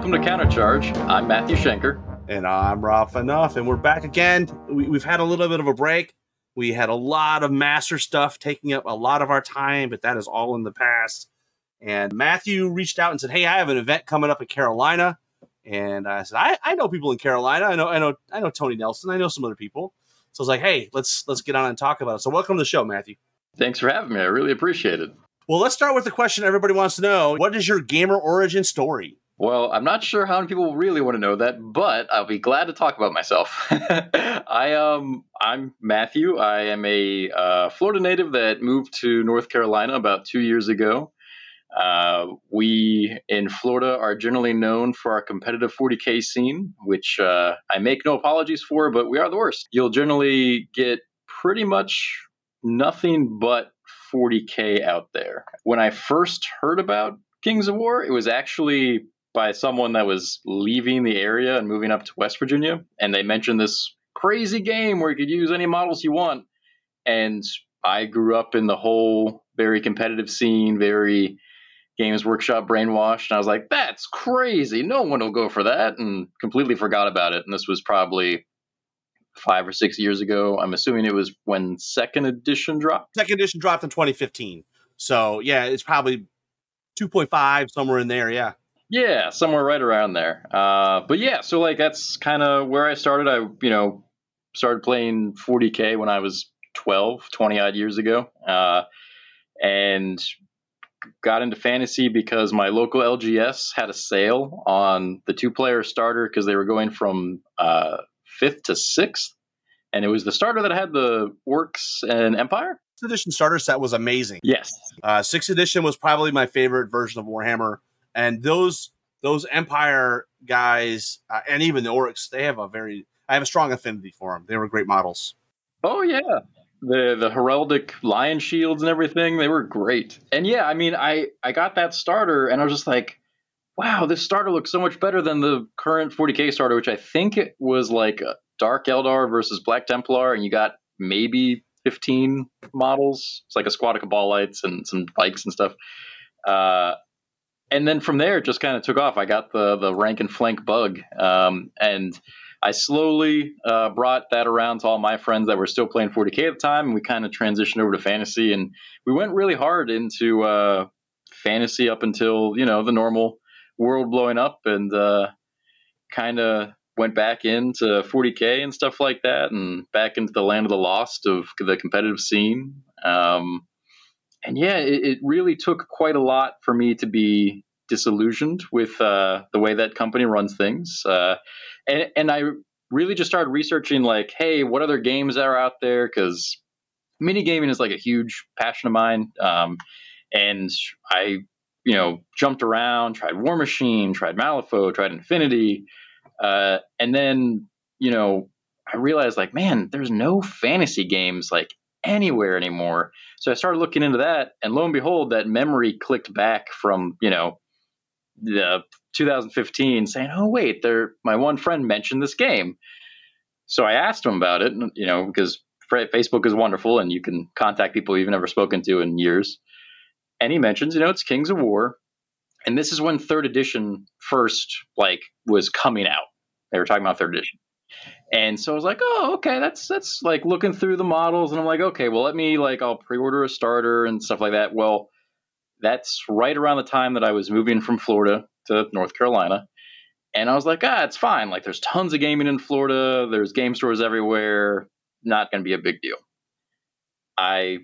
Welcome to Countercharge. I'm Matthew Schenker. And I'm Rob Enough, and we're back again. We, we've had a little bit of a break. We had a lot of master stuff taking up a lot of our time, but that is all in the past. And Matthew reached out and said, Hey, I have an event coming up in Carolina. And I said, I, I know people in Carolina. I know, I know, I know Tony Nelson. I know some other people. So I was like, Hey, let's let's get on and talk about it. So welcome to the show, Matthew. Thanks for having me. I really appreciate it. Well, let's start with the question everybody wants to know. What is your gamer origin story? Well, I'm not sure how many people really want to know that, but I'll be glad to talk about myself. I um I'm Matthew. I am a uh, Florida native that moved to North Carolina about two years ago. Uh, we in Florida are generally known for our competitive 40k scene, which uh, I make no apologies for, but we are the worst. You'll generally get pretty much nothing but 40k out there. When I first heard about Kings of War, it was actually by someone that was leaving the area and moving up to West Virginia, and they mentioned this crazy game where you could use any models you want. And I grew up in the whole very competitive scene, very Games Workshop brainwashed. And I was like, that's crazy. No one will go for that. And completely forgot about it. And this was probably five or six years ago. I'm assuming it was when second edition dropped. Second edition dropped in 2015. So yeah, it's probably 2.5 somewhere in there. Yeah. Yeah, somewhere right around there. Uh, but yeah, so like that's kind of where I started. I you know started playing 40k when I was 12, 20 odd years ago, uh, and got into fantasy because my local LGS had a sale on the two player starter because they were going from uh, fifth to sixth, and it was the starter that had the orcs and empire. Sixth edition starter set was amazing. Yes, uh, sixth edition was probably my favorite version of Warhammer and those those Empire guys uh, and even the Orcs, they have a very I have a strong affinity for them. They were great models. Oh yeah, the the heraldic lion shields and everything they were great. And yeah, I mean, I I got that starter and I was just like, wow, this starter looks so much better than the current 40k starter, which I think it was like Dark Eldar versus Black Templar, and you got maybe 15 models. It's like a squad of Kabalites and some bikes and stuff. Uh, and then from there, it just kind of took off. I got the the rank and flank bug, um, and I slowly uh, brought that around to all my friends that were still playing 40k at the time, and we kind of transitioned over to fantasy, and we went really hard into uh, fantasy up until you know the normal world blowing up, and uh, kind of went back into 40k and stuff like that, and back into the land of the lost of the competitive scene. Um, and yeah, it, it, really took quite a lot for me to be disillusioned with uh, the way that company runs things. Uh, and, and I really just started researching, like, hey, what other games are out there? Because mini gaming is like a huge passion of mine. Um, and I, you know, jumped around, tried Warmachine, tried Malifaux, tried Infinity. Uh, and then, you know, I realized, like, man, there's no fantasy games like anywhere anymore. So I started looking into that, and lo and behold, that memory clicked back from you know the 2015, saying, "Oh wait, there." My one friend mentioned this game, so I asked him about it. You know, because Facebook is wonderful, and you can contact people you've never spoken to in years. And he mentions, you know, it's Kings of War, and this is when third edition first like was coming out. They were talking about third edition. And so I was like, oh, okay, that's that's like looking through the models, and I'm like, okay, well, let me like I'll pre-order a starter and stuff like that. Well, that's right around the time that I was moving from Florida to North Carolina, and I was like, ah, it's fine. Like, there's tons of gaming in Florida. There's game stores everywhere. Not going to be a big deal. I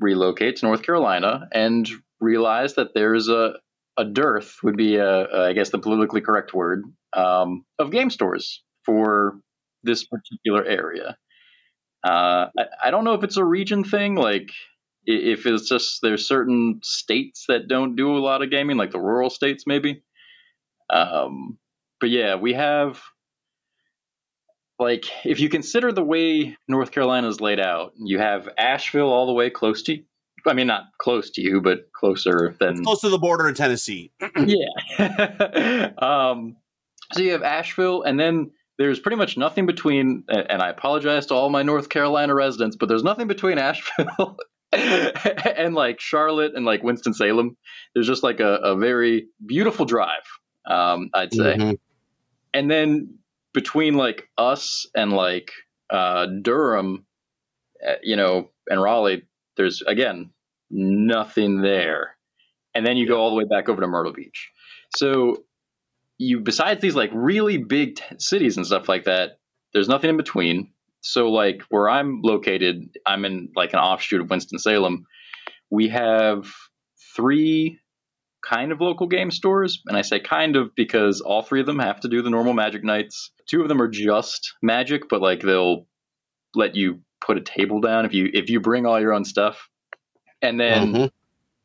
relocate to North Carolina and realize that there's a a dearth would be a, a I guess the politically correct word um, of game stores for this particular area. Uh, I, I, don't know if it's a region thing, like if it's just there's certain states that don't do a lot of gaming, like the rural states, maybe. Um, but yeah, we have like if you consider the way North Carolina is laid out, you have Asheville all the way close to. I mean, not close to you, but closer than close to the border of Tennessee. yeah. um, so you have Asheville, and then there's pretty much nothing between. And I apologize to all my North Carolina residents, but there's nothing between Asheville and like Charlotte and like Winston Salem. There's just like a, a very beautiful drive, um, I'd say. Mm-hmm. And then between like us and like uh, Durham, uh, you know, and Raleigh, there's again nothing there. And then you go all the way back over to Myrtle Beach. So you, besides these like really big t- cities and stuff like that, there's nothing in between. So like where I'm located, I'm in like an offshoot of Winston Salem. We have three kind of local game stores, and I say kind of because all three of them have to do the normal Magic nights. Two of them are just Magic, but like they'll let you put a table down if you if you bring all your own stuff. And then mm-hmm.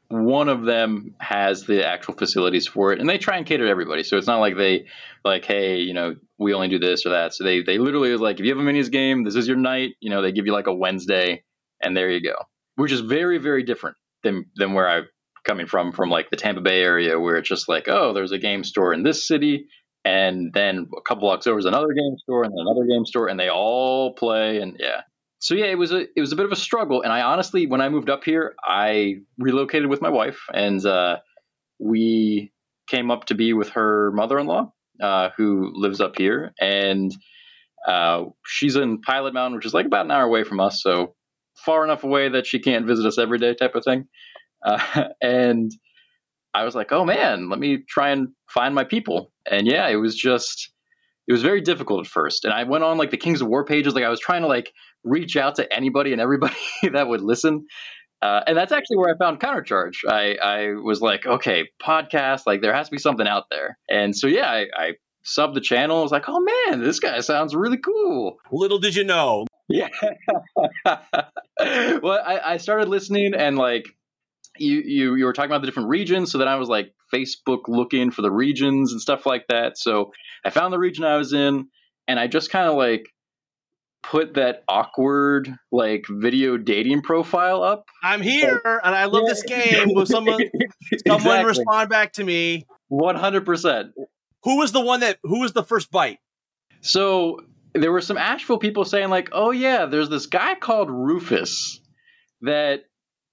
One of them has the actual facilities for it, and they try and cater to everybody. So it's not like they like, hey, you know, we only do this or that. So they they literally like if you have a minis game, this is your night. You know, they give you like a Wednesday, and there you go, which is very very different than than where i'm coming from from like the Tampa Bay area where it's just like, oh, there's a game store in this city, and then a couple blocks over is another game store, and another game store, and they all play, and yeah. So yeah, it was a it was a bit of a struggle, and I honestly, when I moved up here, I relocated with my wife, and uh, we came up to be with her mother-in-law, uh, who lives up here, and uh, she's in Pilot Mountain, which is like about an hour away from us, so far enough away that she can't visit us every day, type of thing. Uh, and I was like, oh man, let me try and find my people. And yeah, it was just, it was very difficult at first. And I went on like the Kings of War pages, like I was trying to like reach out to anybody and everybody that would listen. Uh, and that's actually where I found Countercharge. I, I was like, okay, podcast, like there has to be something out there. And so, yeah, I, I subbed the channel. I was like, oh man, this guy sounds really cool. Little did you know. Yeah. well, I, I started listening and like you, you you were talking about the different regions, so then I was like Facebook looking for the regions and stuff like that. So I found the region I was in, and I just kind of like put that awkward like video dating profile up. I'm here and I love yeah. this game. Will someone exactly. someone respond back to me? One hundred percent. Who was the one that who was the first bite? So there were some Asheville people saying like, "Oh yeah, there's this guy called Rufus that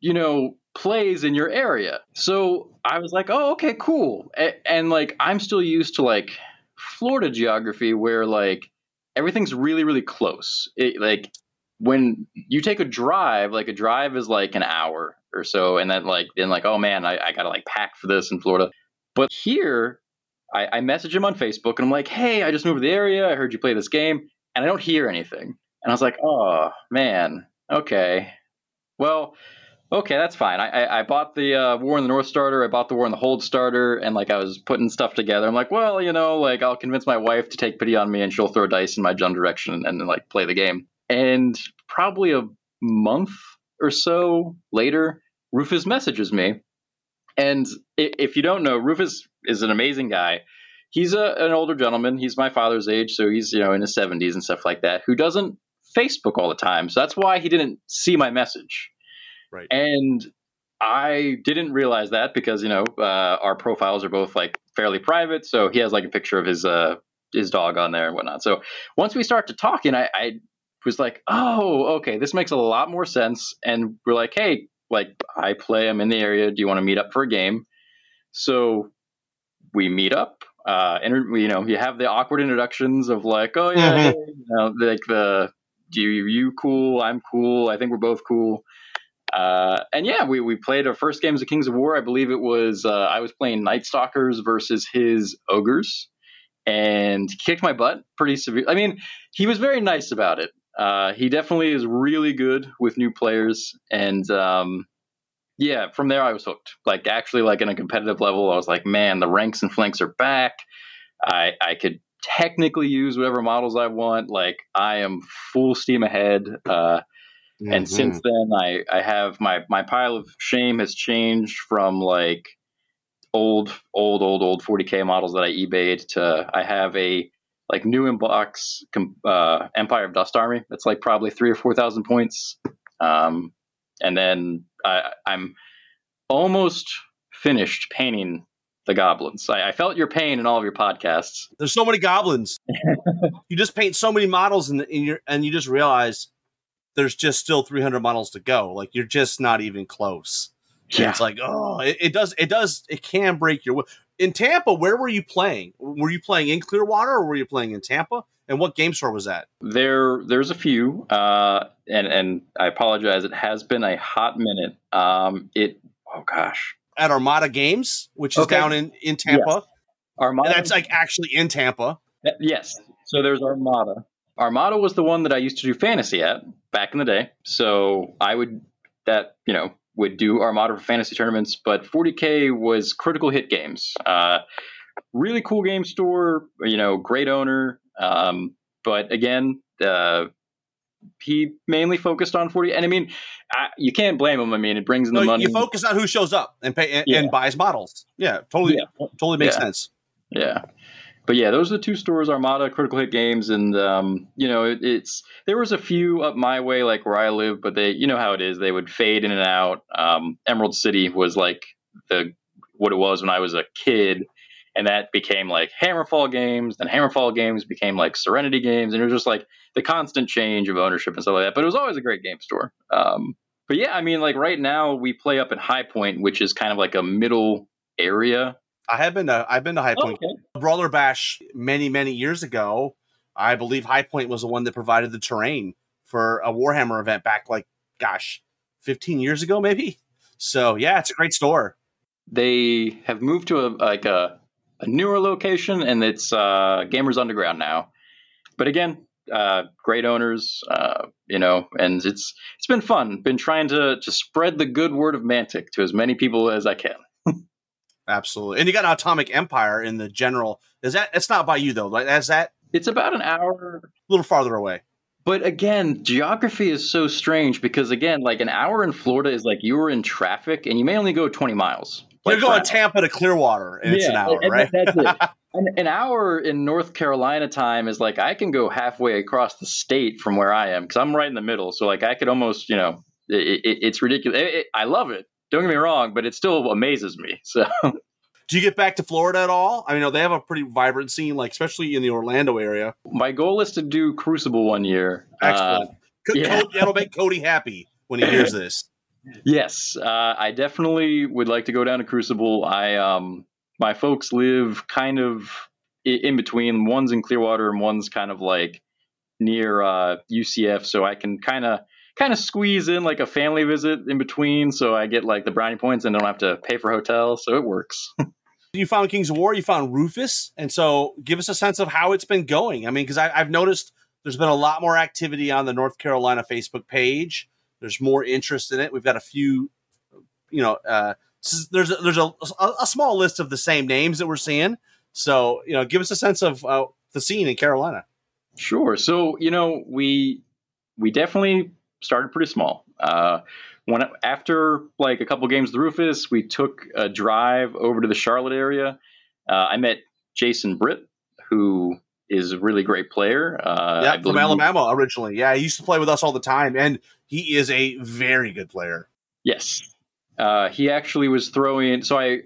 you know plays in your area. So I was like, oh, okay, cool. And, and, like, I'm still used to like Florida geography where like everything's really, really close. It, like, when you take a drive, like a drive is like an hour or so, and then like then like, oh man, I, I gotta like pack for this in Florida. But here, I, I message him on Facebook and I'm like, hey, I just moved to the area. I heard you play this game, and I don't hear anything. And I was like, oh man, okay. Well, okay, that's fine. I, I, I bought the uh, War in the North starter. I bought the War in the Hold starter, and like I was putting stuff together. I'm like, well, you know, like I'll convince my wife to take pity on me, and she'll throw dice in my general direction and, and like play the game. And probably a month or so later, Rufus messages me, and if you don't know, Rufus is an amazing guy. He's a, an older gentleman. He's my father's age, so he's you know in his 70s and stuff like that. Who doesn't Facebook all the time, so that's why he didn't see my message Right. And I didn't realize that because you know uh, our profiles are both like fairly private, so he has like a picture of his uh, his dog on there and whatnot. So once we start to talking, I, I was like, oh, okay, this makes a lot more sense. And we're like, hey, like I play, I'm in the area. Do you want to meet up for a game? So we meet up. Uh, and you know, you have the awkward introductions of like, oh yeah, mm-hmm. you know, like the do you you cool? I'm cool. I think we're both cool. Uh, and yeah, we, we played our first games of Kings of War. I believe it was uh, I was playing Night Stalkers versus his ogres, and kicked my butt pretty severe. I mean, he was very nice about it. Uh, he definitely is really good with new players, and um, yeah, from there I was hooked. Like actually, like in a competitive level, I was like, man, the ranks and flanks are back. I I could technically use whatever models I want. Like I am full steam ahead. Uh, Mm-hmm. And since then, I, I have my, my pile of shame has changed from like old, old, old, old 40k models that I eBayed to. I have a like new in box uh, Empire of Dust Army. That's like probably three or four thousand points. Um, and then I, I'm almost finished painting the goblins. I, I, felt your pain in all of your podcasts. There's so many goblins. you just paint so many models, and you and you just realize there's just still 300 models to go. Like you're just not even close. Yeah. it's like, oh, it, it, does, it does, it can break your. In Tampa, where were you playing? Were you playing in Clearwater or were you playing in Tampa? And what game store was that? There, there's a few, uh, and and I apologize. It has been a hot minute. Um, it, oh gosh, at Armada Games, which is okay. down in in Tampa. Yes. Armada, and that's like actually in Tampa. Yes. So there's Armada. Armada was the one that I used to do fantasy at back in the day. So I would that you know would do Armada for fantasy tournaments, but 40k was Critical Hit Games. Uh, really cool game store. You know, great owner. Um, but again, uh, he mainly focused on 40 and i mean I, you can't blame him i mean it brings in the no, money you focus on who shows up and pay and, yeah. and buys models yeah totally yeah. totally makes yeah. sense yeah but yeah those are the two stores armada critical hit games and um, you know it, it's there was a few up my way like where i live but they you know how it is they would fade in and out um, emerald city was like the what it was when i was a kid and that became like Hammerfall games. Then Hammerfall games became like Serenity games, and it was just like the constant change of ownership and stuff like that. But it was always a great game store. Um, but yeah, I mean, like right now we play up in High Point, which is kind of like a middle area. I have been to I've been to High Point. Oh, okay. Brawler Bash many many years ago. I believe High Point was the one that provided the terrain for a Warhammer event back like gosh, 15 years ago maybe. So yeah, it's a great store. They have moved to a like a a newer location, and it's uh, Gamers Underground now. But again, uh, great owners, uh, you know, and it's it's been fun. Been trying to to spread the good word of Mantic to as many people as I can. Absolutely, and you got an Atomic Empire in the general. Is that? It's not by you though. Like, is that? It's about an hour, a little farther away. But again, geography is so strange because again, like an hour in Florida is like you were in traffic and you may only go 20 miles. You're going Tampa to Clearwater, and yeah, it's an hour, and, right? that's it. an hour in North Carolina time is like I can go halfway across the state from where I am because I'm right in the middle. So like I could almost, you know, it, it, it's ridiculous. It, I love it. Don't get me wrong, but it still amazes me. So. Do you get back to Florida at all? I mean, they have a pretty vibrant scene, like especially in the Orlando area. My goal is to do Crucible one year. Excellent. Uh, yeah. That'll make Cody happy when he hears this. Yes, uh, I definitely would like to go down to Crucible. I um, my folks live kind of in between. One's in Clearwater and one's kind of like near uh, UCF, so I can kind of kind of squeeze in like a family visit in between, so I get like the brownie points and don't have to pay for hotel, so it works. you found Kings of War, you found Rufus, and so give us a sense of how it's been going. I mean, because I've noticed there's been a lot more activity on the North Carolina Facebook page. There's more interest in it. We've got a few, you know, uh, there's a, there's a, a, small list of the same names that we're seeing. So you know, give us a sense of uh, the scene in Carolina. Sure. So you know, we we definitely started pretty small. Uh, when after like a couple games with Rufus, we took a drive over to the Charlotte area. Uh, I met Jason Britt, who is a really great player. Uh, yeah, from Alabama originally. Yeah, he used to play with us all the time, and he is a very good player. Yes. Uh, he actually was throwing. So I,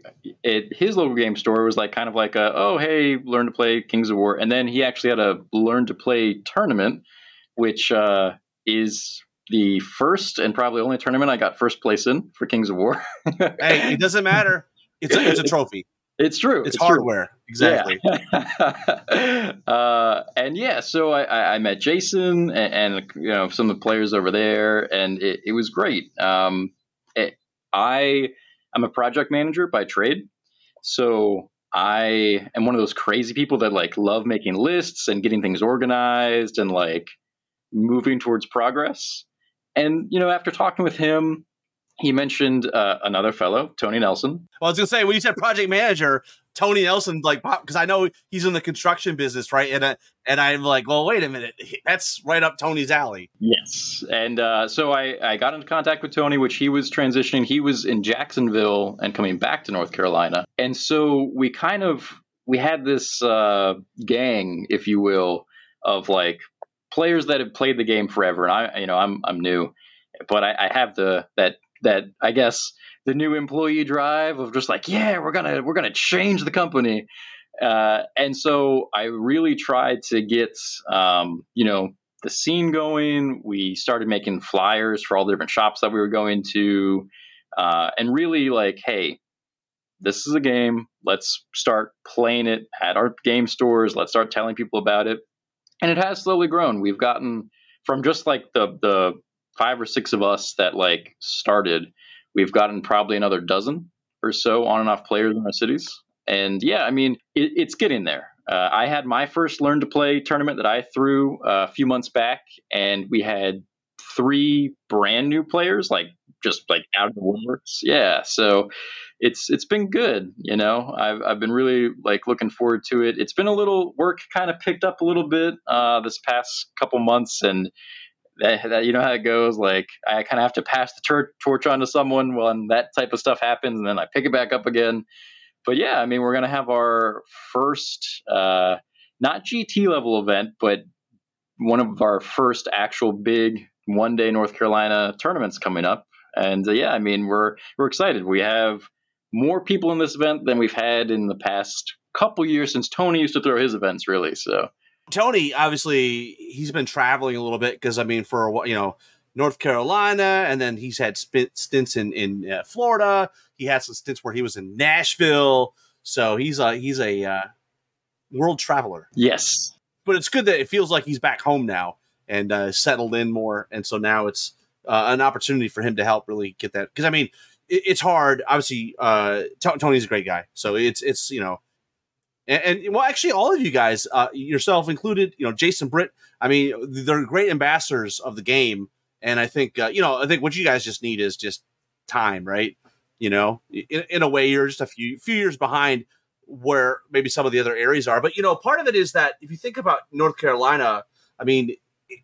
at his local game store was like kind of like a oh hey learn to play Kings of War, and then he actually had a learn to play tournament, which uh, is the first and probably only tournament I got first place in for Kings of War. hey, it doesn't matter. It's a, it's a trophy. It's true. It's, it's hardware. True. Exactly. Yeah. uh, and yeah, so I, I met Jason and, and, you know some of the players over there, and it, it was great. Um, it, I I'm a project manager by trade, so I am one of those crazy people that like love making lists and getting things organized and like moving towards progress. And you know, after talking with him he mentioned uh, another fellow, Tony Nelson. Well, I was gonna say when you said project manager, Tony Nelson, like, because I know he's in the construction business, right? And uh, and I'm like, well, wait a minute, that's right up Tony's alley. Yes, and uh, so I I got into contact with Tony, which he was transitioning. He was in Jacksonville and coming back to North Carolina, and so we kind of we had this uh, gang, if you will, of like players that have played the game forever, and I you know I'm I'm new, but I, I have the that that I guess the new employee drive of just like yeah we're gonna we're gonna change the company. Uh, and so i really tried to get um, you know the scene going. We started making flyers for all the different shops that we were going to uh, and really like hey this is a game. Let's start playing it at our game stores. Let's start telling people about it and it has slowly grown we've gotten from just like the the five or six of us that like started We've gotten probably another dozen or so on and off players in our cities. And yeah, I mean, it, it's getting there. Uh, I had my first learn to play tournament that I threw uh, a few months back, and we had three brand new players, like just like out of the woodworks. Yeah, so it's it's been good. You know, I've I've been really like looking forward to it. It's been a little work kind of picked up a little bit uh, this past couple months, and that, that, you know how it goes. Like I kind of have to pass the tor- torch on to someone when that type of stuff happens, and then I pick it back up again. But yeah, I mean, we're gonna have our first uh, not GT level event, but one of our first actual big one day North Carolina tournaments coming up. And uh, yeah, I mean, we're we're excited. We have more people in this event than we've had in the past couple years since Tony used to throw his events, really. So Tony, obviously, he's been traveling a little bit because I mean, for you know, North Carolina, and then he's had stints in in uh, Florida. He had some stints where he was in Nashville. So he's a he's a uh, world traveler. Yes, but it's good that it feels like he's back home now and uh, settled in more. And so now it's uh, an opportunity for him to help really get that. Because I mean, it, it's hard. Obviously, uh, T- Tony's a great guy, so it's it's you know and, and, well, actually, all of you guys, uh, yourself included, you know, Jason Britt. I mean, they're great ambassadors of the game, and I think uh, you know, I think what you guys just need is just time, right? You know, in, in a way, you're just a few few years behind where maybe some of the other areas are. But you know, part of it is that if you think about North Carolina, I mean,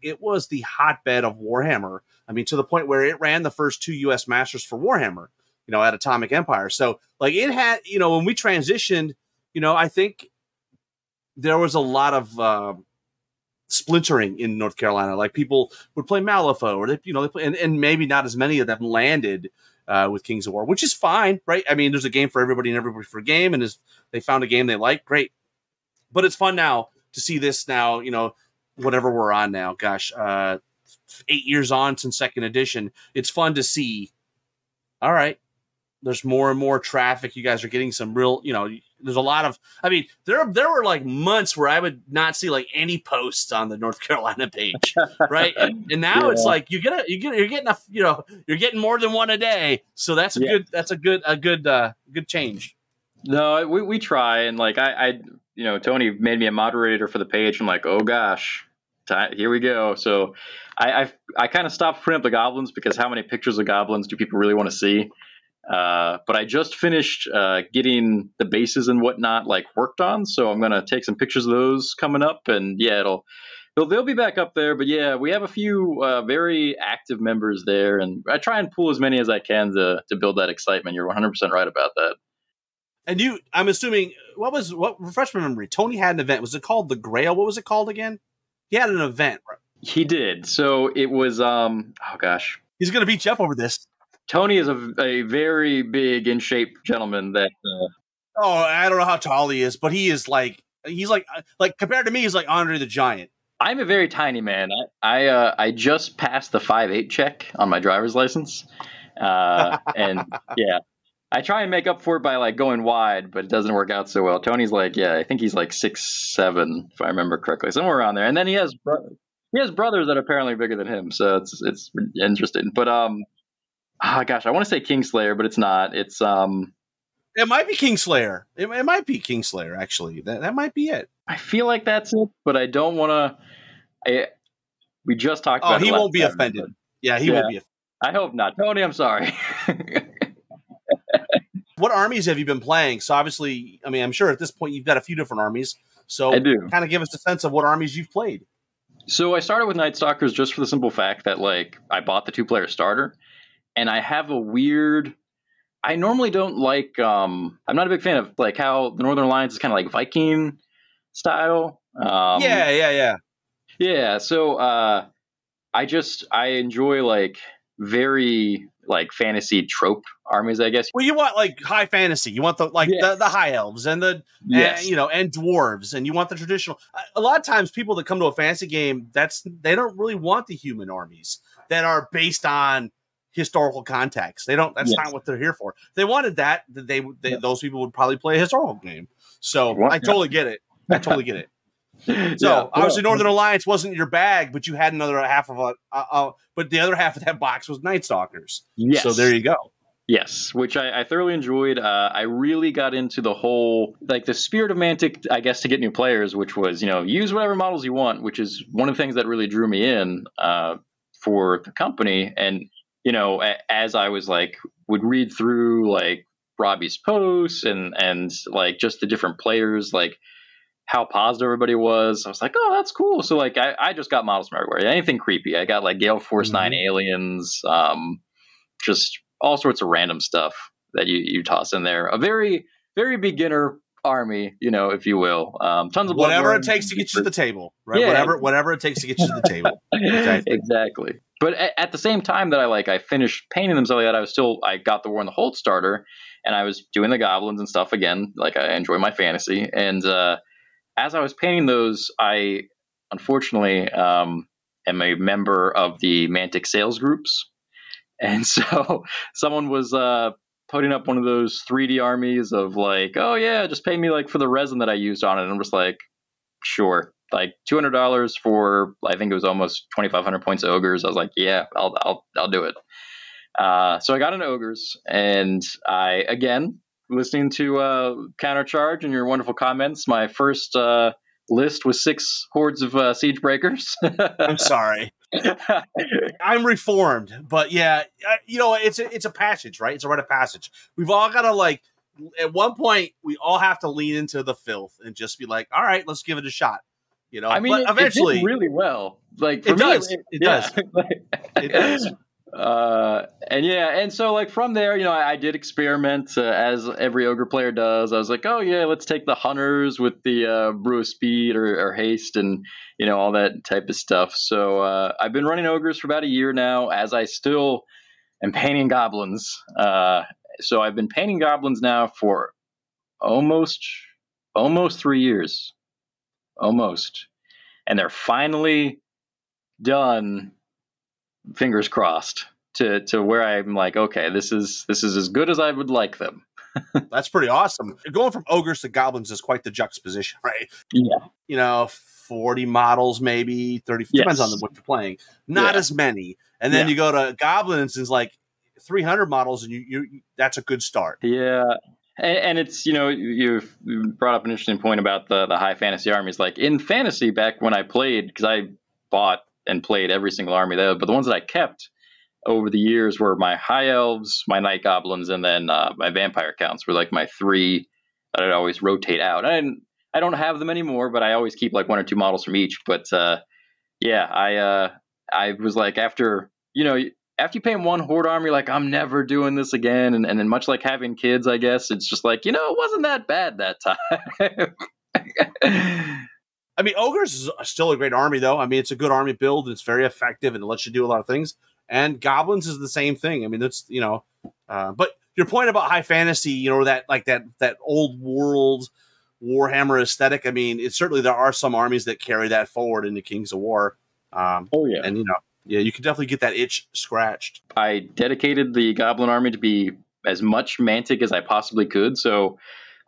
it was the hotbed of Warhammer. I mean, to the point where it ran the first two U.S. Masters for Warhammer, you know, at Atomic Empire. So, like, it had, you know, when we transitioned you know, I think there was a lot of uh, splintering in North Carolina. Like people would play Malifaux, or they, you know, they play, and, and maybe not as many of them landed uh, with Kings of War, which is fine, right? I mean, there's a game for everybody and everybody for a game, and as they found a game they like, great. But it's fun now to see this now. You know, whatever we're on now. Gosh, uh, eight years on since second edition. It's fun to see. All right, there's more and more traffic. You guys are getting some real, you know, there's a lot of i mean there there were like months where i would not see like any posts on the north carolina page right? And, and now yeah. it's like you get a you get you're getting a you know you're getting more than one a day. So that's a yeah. good that's a good a good uh good change. No we, we try. And like i i you know tony made me a moderator for the page. I'm like oh gosh here we go. So i i, I kind of stopped putting up the goblins because how many pictures of goblins do people really want to see uh, but I just finished uh, getting the bases and whatnot like worked on, so I'm gonna take some pictures of those coming up, and yeah, it'll they'll, they'll be back up there. But yeah, we have a few uh, very active members there, and I try and pull as many as I can to to build that excitement. You're 100 percent right about that. And you, I'm assuming, what was what refresh my memory? Tony had an event. Was it called the Grail? What was it called again? He had an event. Right? He did. So it was. um Oh gosh, he's gonna beat you up over this. Tony is a, a very big in shape gentleman that. Uh, oh, I don't know how tall he is, but he is like he's like like compared to me, he's like Andre the Giant. I'm a very tiny man. I I, uh, I just passed the five eight check on my driver's license, uh, and yeah, I try and make up for it by like going wide, but it doesn't work out so well. Tony's like, yeah, I think he's like six seven, if I remember correctly, somewhere around there. And then he has bro- he has brothers that are apparently bigger than him, so it's it's interesting. But um, oh gosh, I want to say Kingslayer, but it's not. It's um it might be Kingslayer. It, it might be Kingslayer actually. That that might be it. I feel like that's it, but I don't want to I we just talked oh, about he won't be time, offended. Yeah, he yeah. won't be offended. I hope not, Tony. I'm sorry. what armies have you been playing? So obviously, I mean, I'm sure at this point you've got a few different armies. So I do. Kind of give us a sense of what armies you've played. So I started with Night Stalkers just for the simple fact that like I bought the two player starter, and I have a weird. I normally don't like. um I'm not a big fan of like how the Northern Alliance is kind of like Viking style. Um, yeah, yeah, yeah, yeah. So uh, I just I enjoy like very like fantasy trope armies, I guess. Well, you want like high fantasy. You want the like Yeah. the, the high elves and the Yes. and, you know and dwarves, and you want the traditional. A lot of times, people that come to a fantasy game, that's they don't really want the human armies that are based on historical context. They don't. That's Yes. not what they're here for. If they wanted that. They, they Yeah. those people would probably play a historical game. So Well, I totally get it. I totally get it. So Yeah, obviously, well, Northern Alliance wasn't your bag, but you had another half of a. Uh, uh, but the other half of that box was Night Stalkers. Yes. So there you go. Yes, which I, I thoroughly enjoyed. Uh, I really got into the whole, like the spirit of Mantic, I guess, to get new players, which was, you know, use whatever models you want, which is one of the things that really drew me in uh, for the company. And, you know, a, as I was like, would read through like Robbie's posts and, and like just the different players, like how positive everybody was. I was like, oh, that's cool. So, like, I, I just got models from everywhere. Anything creepy. I got like Gale Force 9 aliens, um, just all sorts of random stuff that you, you toss in there. A very, very beginner army, you know, if you will. Um, tons of Whatever it takes to get you to the table, right? Yeah. Whatever, whatever it takes to get you to the table. Exactly. exactly. But at, at the same time that I like, I finished painting them so that I was still, I got the War in the Hold starter, and I was doing the goblins and stuff again. Like I enjoy my fantasy, and uh, as I was painting those, I unfortunately um, am a member of the Mantic sales groups, and so someone was uh, putting up one of those 3D armies of like, oh yeah, just pay me like for the resin that I used on it, and I'm just like, sure, like two hundred dollars for I think it was almost twenty five hundred points of ogres. I was like, yeah, I'll I'll I'll do it. Uh, so I got into ogres, and I again listening to uh, countercharge and your wonderful comments. My first uh, list was six hordes of uh, siege breakers. I'm sorry. I'm reformed, but yeah, you know, it's a, it's a passage, right? It's a rite of passage. We've all got to like, at one point, we all have to lean into the filth and just be like, all right, let's give it a shot. You know, I mean, but it, eventually, it really well. Like for It me, does. It yeah. it does. Uh, and yeah, and so like from there, you know, I, I did experiment uh, as every ogre player does. I was like, oh yeah, let's take the hunters with the uh, brew of speed or, or haste and you know all that type of stuff. So uh, I've been running ogres for about a year now, as I still am painting goblins. Uh, so I've been painting goblins now for almost almost three years, almost, and they're finally done fingers crossed to to where I'm like, okay, this is this is as good as I would like them. that's pretty awesome. Going from ogres to goblins is quite the juxtaposition, right? Yeah. You know, 40 models, maybe 30, Yes. depends on what you're playing. Not Yeah. as many. And then Yeah. you go to goblins, is like 300 models, and you, you that's a good start. Yeah. And, and it's you know you've brought up an interesting point about the the high fantasy armies. Like in fantasy, back when I played, because I bought and played every single army there, but the ones that I kept over the years were my high elves, my night goblins, and then uh, my vampire counts were like my three that I'd always rotate out. I I don't have them anymore, but I always keep like one or two models from each. But uh, yeah, I uh, I was like after you know after you paint one horde army, like I'm never doing this again, and and then much like having kids, I guess it's just like you know it wasn't that bad that time. I mean, ogres is still a great army, though. I mean, it's a good army build. It's very effective and it lets you do a lot of things. And goblins is the same thing. I mean, that's you know, uh, but your point about high fantasy, you know, that like that that old world Warhammer aesthetic. I mean, it's certainly there are some armies that carry that forward into Kings of War. Um, oh yeah. and you know, yeah, you can definitely get that itch scratched. I dedicated the Goblin Army to be as much Mantic as I possibly could. So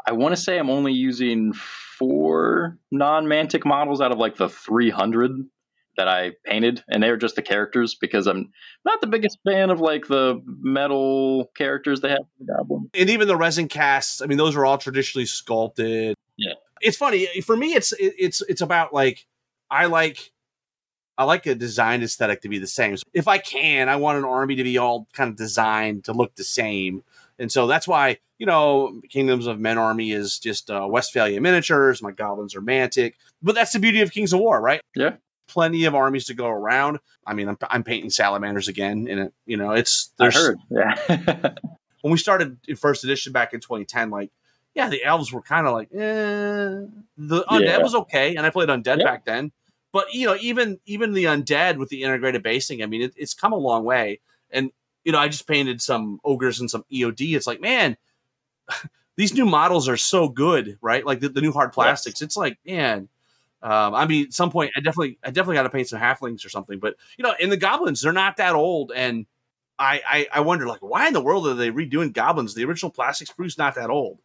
I want to say I'm only using four non Mantic models out of like the 300 that I painted, and they're just the characters because I'm not the biggest fan of like the metal characters they have for the Goblin. and even the resin casts i mean those are all traditionally sculpted Yeah. it's funny for me it's it's it's about like i like I like a design aesthetic to be the same. So if I can, I want an army to be all kind of designed to look the same. And so that's why, you know, Kingdoms of Men Army is just uh, Westfalia miniatures. My goblins are Mantic. But that's the beauty of Kings of War, right? Yeah. Plenty of armies to go around. I mean, I'm, I'm painting salamanders again. And, it, you know, it's, I there's, heard. Yeah. when we started in first edition back in 2010, like, yeah, the elves were kind of like, eh. The undead Yeah. was okay, and I played undead Yeah. back then. But you know, even even the undead with the integrated basing, I mean, it, it's come a long way. And you know, I just painted some ogres and some EOD. It's like, man, these new models are so good, right? Like the, the new hard plastics. It's like, man. Um, I mean, at some point, I definitely, I definitely got to paint some halflings or something. But you know, in the goblins, they're not that old, and I, I, I wonder, like, why in the world are they redoing goblins? The original plastic sprue's not that old.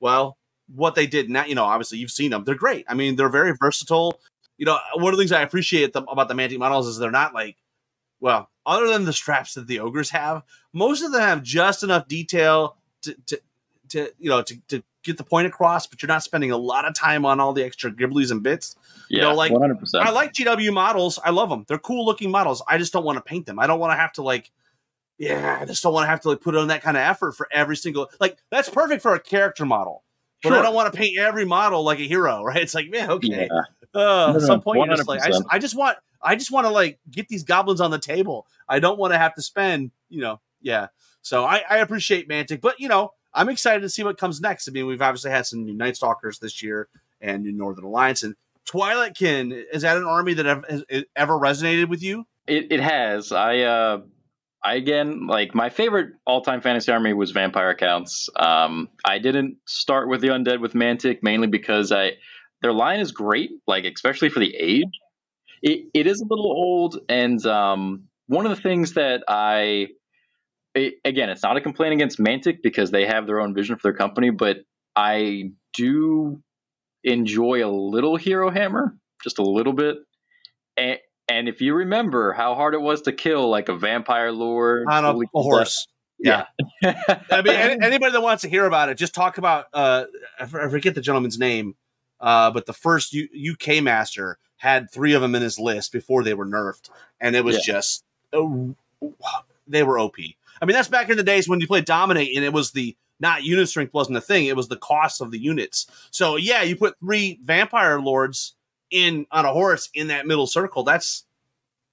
Well, what they did now, you know, obviously you've seen them. They're great. I mean, they're very versatile. You know, one of the things I appreciate them, about the Mantic models is they're not like, well, other than the straps that the ogres have, most of them have just enough detail to, to, to you know, to, to get the point across, but you're not spending a lot of time on all the extra gibblies and bits. yeah. know, like, 100%. I like GW models. I love them. They're cool looking models. I just don't want to paint them. I don't want to have to like, yeah, I just don't want to have to like put on that kind of effort for every single like. That's perfect for a character model, but I don't want to paint every model like a hero, right? It's like, man, okay. Yeah. Uh, No, at some point, you're just like, I just, I just want, I just want to like get these goblins on the table. I don't want to have to spend, you know, yeah. So I, I appreciate Mantic, but you know, I'm excited to see what comes next. I mean, we've obviously had some new Night Stalkers this year and new Northern Alliance and Twilight Kin. Is that an army that ever, has ever resonated with you? It it has. I uh I again like my favorite all time fantasy army was Vampire Counts. Um I didn't start with the Undead with Mantic mainly because I their line is great, like especially for the age. It it is a little old and um one of the things that I it, again, it's not a complaint against Mantic because they have their own vision for their company, but I do enjoy a little Hero Hammer, just a little bit. And and if you remember how hard it was to kill like a vampire lord On a, a horse. Yeah. I mean, any, anybody that wants to hear about it, just talk about. Uh, I forget the gentleman's name, uh, but the first U- UK master had three of them in his list before they were nerfed, and it was just uh, they were OP. I mean, that's back in the days when you played dominate, and it was the not unit strength wasn't a thing; it was the cost of the units. So yeah, you put three vampire lords in on a horse in that middle circle. That's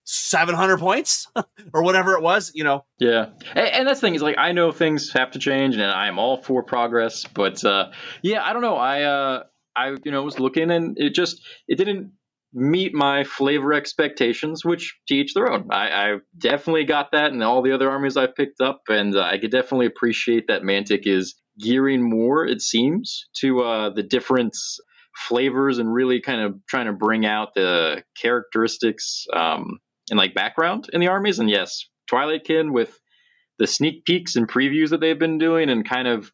seven hundred points or whatever it was. You know, Yeah, and, and that's the thing is like I know things have to change, and I am all for progress. But uh, yeah, I don't know. I uh, I you know was looking, and it just it didn't meet my flavor expectations, which to each their own. I, I definitely got that in all the other armies I've picked up, and uh, I could definitely appreciate that Mantic is gearing more, it seems, to uh, the different flavors and really kind of trying to bring out the characteristics um, and like background in the armies. And yes, Twilight Kin with the sneak peeks and previews that they've been doing and kind of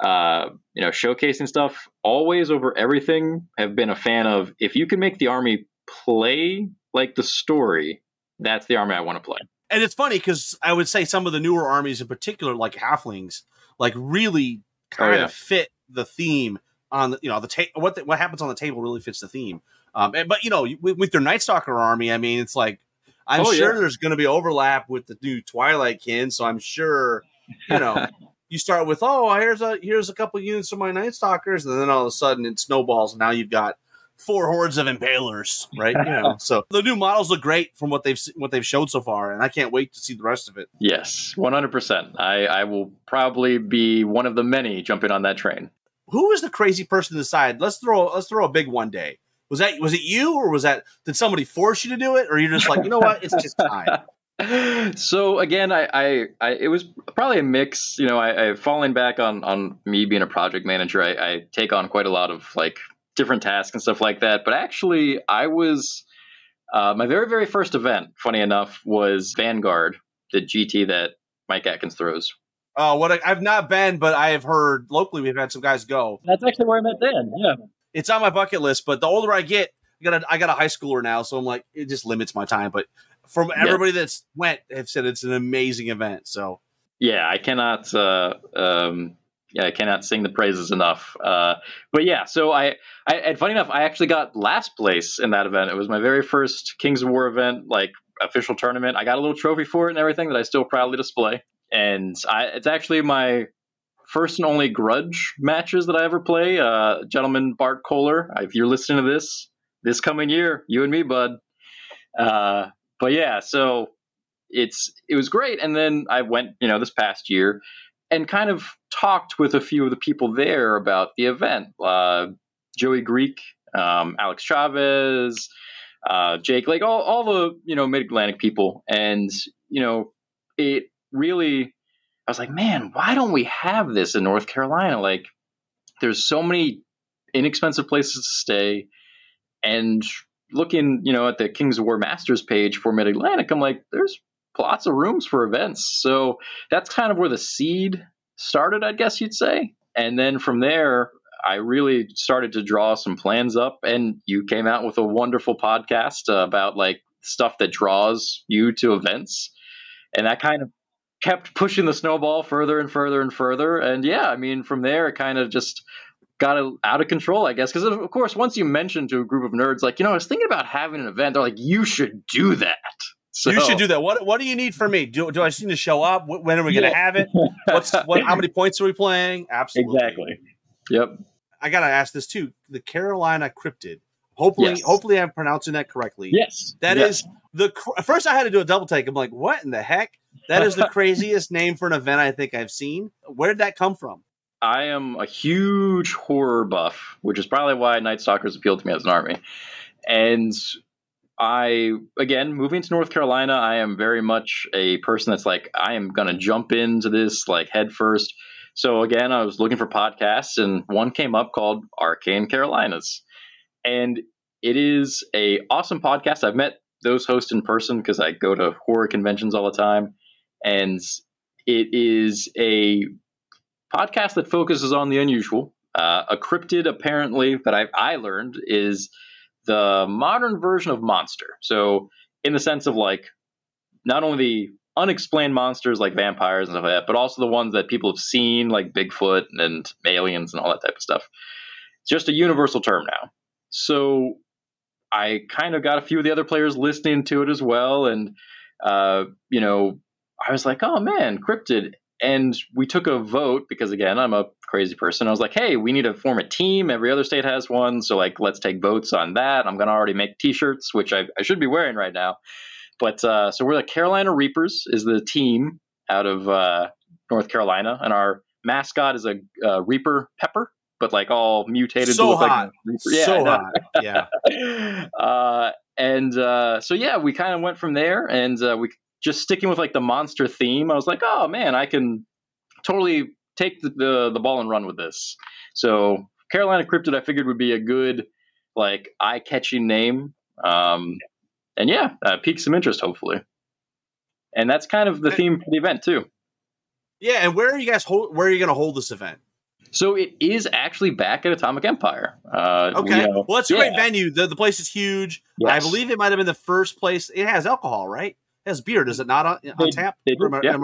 uh, you know showcasing stuff always over everything have been a fan of if you can make the army play like the story that's the army i want to play and it's funny because I would say some of the newer armies in particular, like halflings, like really kind yeah. of fit the theme on the you know the ta- what the, what happens on the table really fits the theme. Um, and, but you know with, with their Night Stalker army, I mean it's like I'm Oh, sure yeah. there's going to be overlap with the new Twilight kin, so I'm sure you know. You start with oh here's a here's a couple units of my Night Stalkers, and then all of a sudden it snowballs. And now you've got four hordes of impalers, right? You know, so the new models look great from what they've what they've showed so far, and I can't wait to see the rest of it. yes 100% I, I will probably be one of the many jumping on that train Who was the crazy person to decide? Let's throw let's throw a big one day. Was that was it you or was that did somebody force you to do it or you're just like you know what it's just time. so again I, I, I it was probably a mix you know I, I falling back on on me being a project manager I, I take on quite a lot of like different tasks and stuff like that but actually i was uh, my very very first event funny enough was vanguard the gt that mike atkins throws Oh, what I, I've not been, but I have heard locally we've had some guys go. that's actually where i met dan yeah It's on my bucket list, but the older I get, I got a, I got a high schooler now, so I'm like it just limits my time. But from Yeah. everybody that's went have said it's an amazing event. So yeah i cannot uh, um, yeah, I cannot sing the praises enough. Uh, but yeah, so I, I, and funny enough, I actually got last place in that event. It was my very first Kings of War event, like official tournament. I got a little trophy for it and everything that I still proudly display. And I, it's actually my first and only grudge matches that I ever play. Uh, gentleman Bart Kohler, if you're listening to this this coming year, you and me, bud. Uh, but yeah, so it's it was great. And then I went, you know, this past year and kind of talked with a few of the people there about the event. Uh, Joey Greek, um, Alex Chavez, uh, Jake, like all, all the you know Mid Atlantic people, and you know it really. I was like, man, why don't we have this in North Carolina? Like, there's so many inexpensive places to stay, and looking, you know, at the Kings of War Masters page for Mid Atlantic, I'm like, there's lots of rooms for events. So that's kind of where the seed started, I guess you'd say. And then from there, I really started to draw some plans up, and you came out with a wonderful podcast uh, about like stuff that draws you to events, and that kind of kept pushing the snowball further and further and further. And yeah, I mean, from there, it kind of just got out of control, I guess. Because of course, once you mention to a group of nerds, like you know, I was thinking about having an event, they're like, you should do that. So, you should do that. What What do you need from me? Do, do I just need to show up? When are we going to have it? What's what? How many points are we playing? Absolutely. Exactly. Yep. I gotta ask this too. The Carolina Cryptid. Hopefully, yes. hopefully I'm pronouncing that correctly. Yes. that yes. is the first. I had to do a double take. I'm like, what in the heck? That is the craziest name for an event I think I've seen. Where did that come from? I am a huge horror buff, which is probably why Night Stalkers appealed to me as an army. And I again moving to North Carolina, I am very much a person that's like I am gonna jump into this like head first. So again, I was looking for podcasts, and one came up called Arcane Carolinas, and it is a awesome podcast. I've met those hosts in person because I go to horror conventions all the time, and it is a podcast that focuses on the unusual. Uh, a cryptid, apparently, that I, I learned is the modern version of monster. So, in the sense of like not only the unexplained monsters like vampires and stuff like that, but also the ones that people have seen, like Bigfoot and aliens and all that type of stuff. It's just a universal term now. So, I kind of got a few of the other players listening to it as well, and uh, you know, I was like, oh man, cryptid. And we took a vote because again, I'm a crazy person. I was like, hey, we need to form a team. Every other state has one. So like let's take votes on that. I'm gonna already make t-shirts, which I, I should be wearing right now. But uh, so we're the Carolina Reapers is the team out of uh, North Carolina, and our mascot is a uh, Reaper Pepper, but like all mutated. So hot, like yeah, so hot, yeah. uh, and uh, so yeah, we kind of went from there, and uh, we just sticking with like the monster theme, I was like, oh man, I can totally take the, the, the ball and run with this. So Carolina Cryptid, I figured would be a good like eye catching name. Um, and yeah, uh, pique some interest hopefully. And that's kind of the theme for the event too. Yeah, and where are you guys hold, where are you going to hold this event? So it is actually back at Atomic Empire. Uh, okay, we, uh, well, it's a yeah. great venue. The, the place is huge. Yes. I believe it might have been the first place. It has alcohol, right? Has beer, does it not on, on tap? They yeah.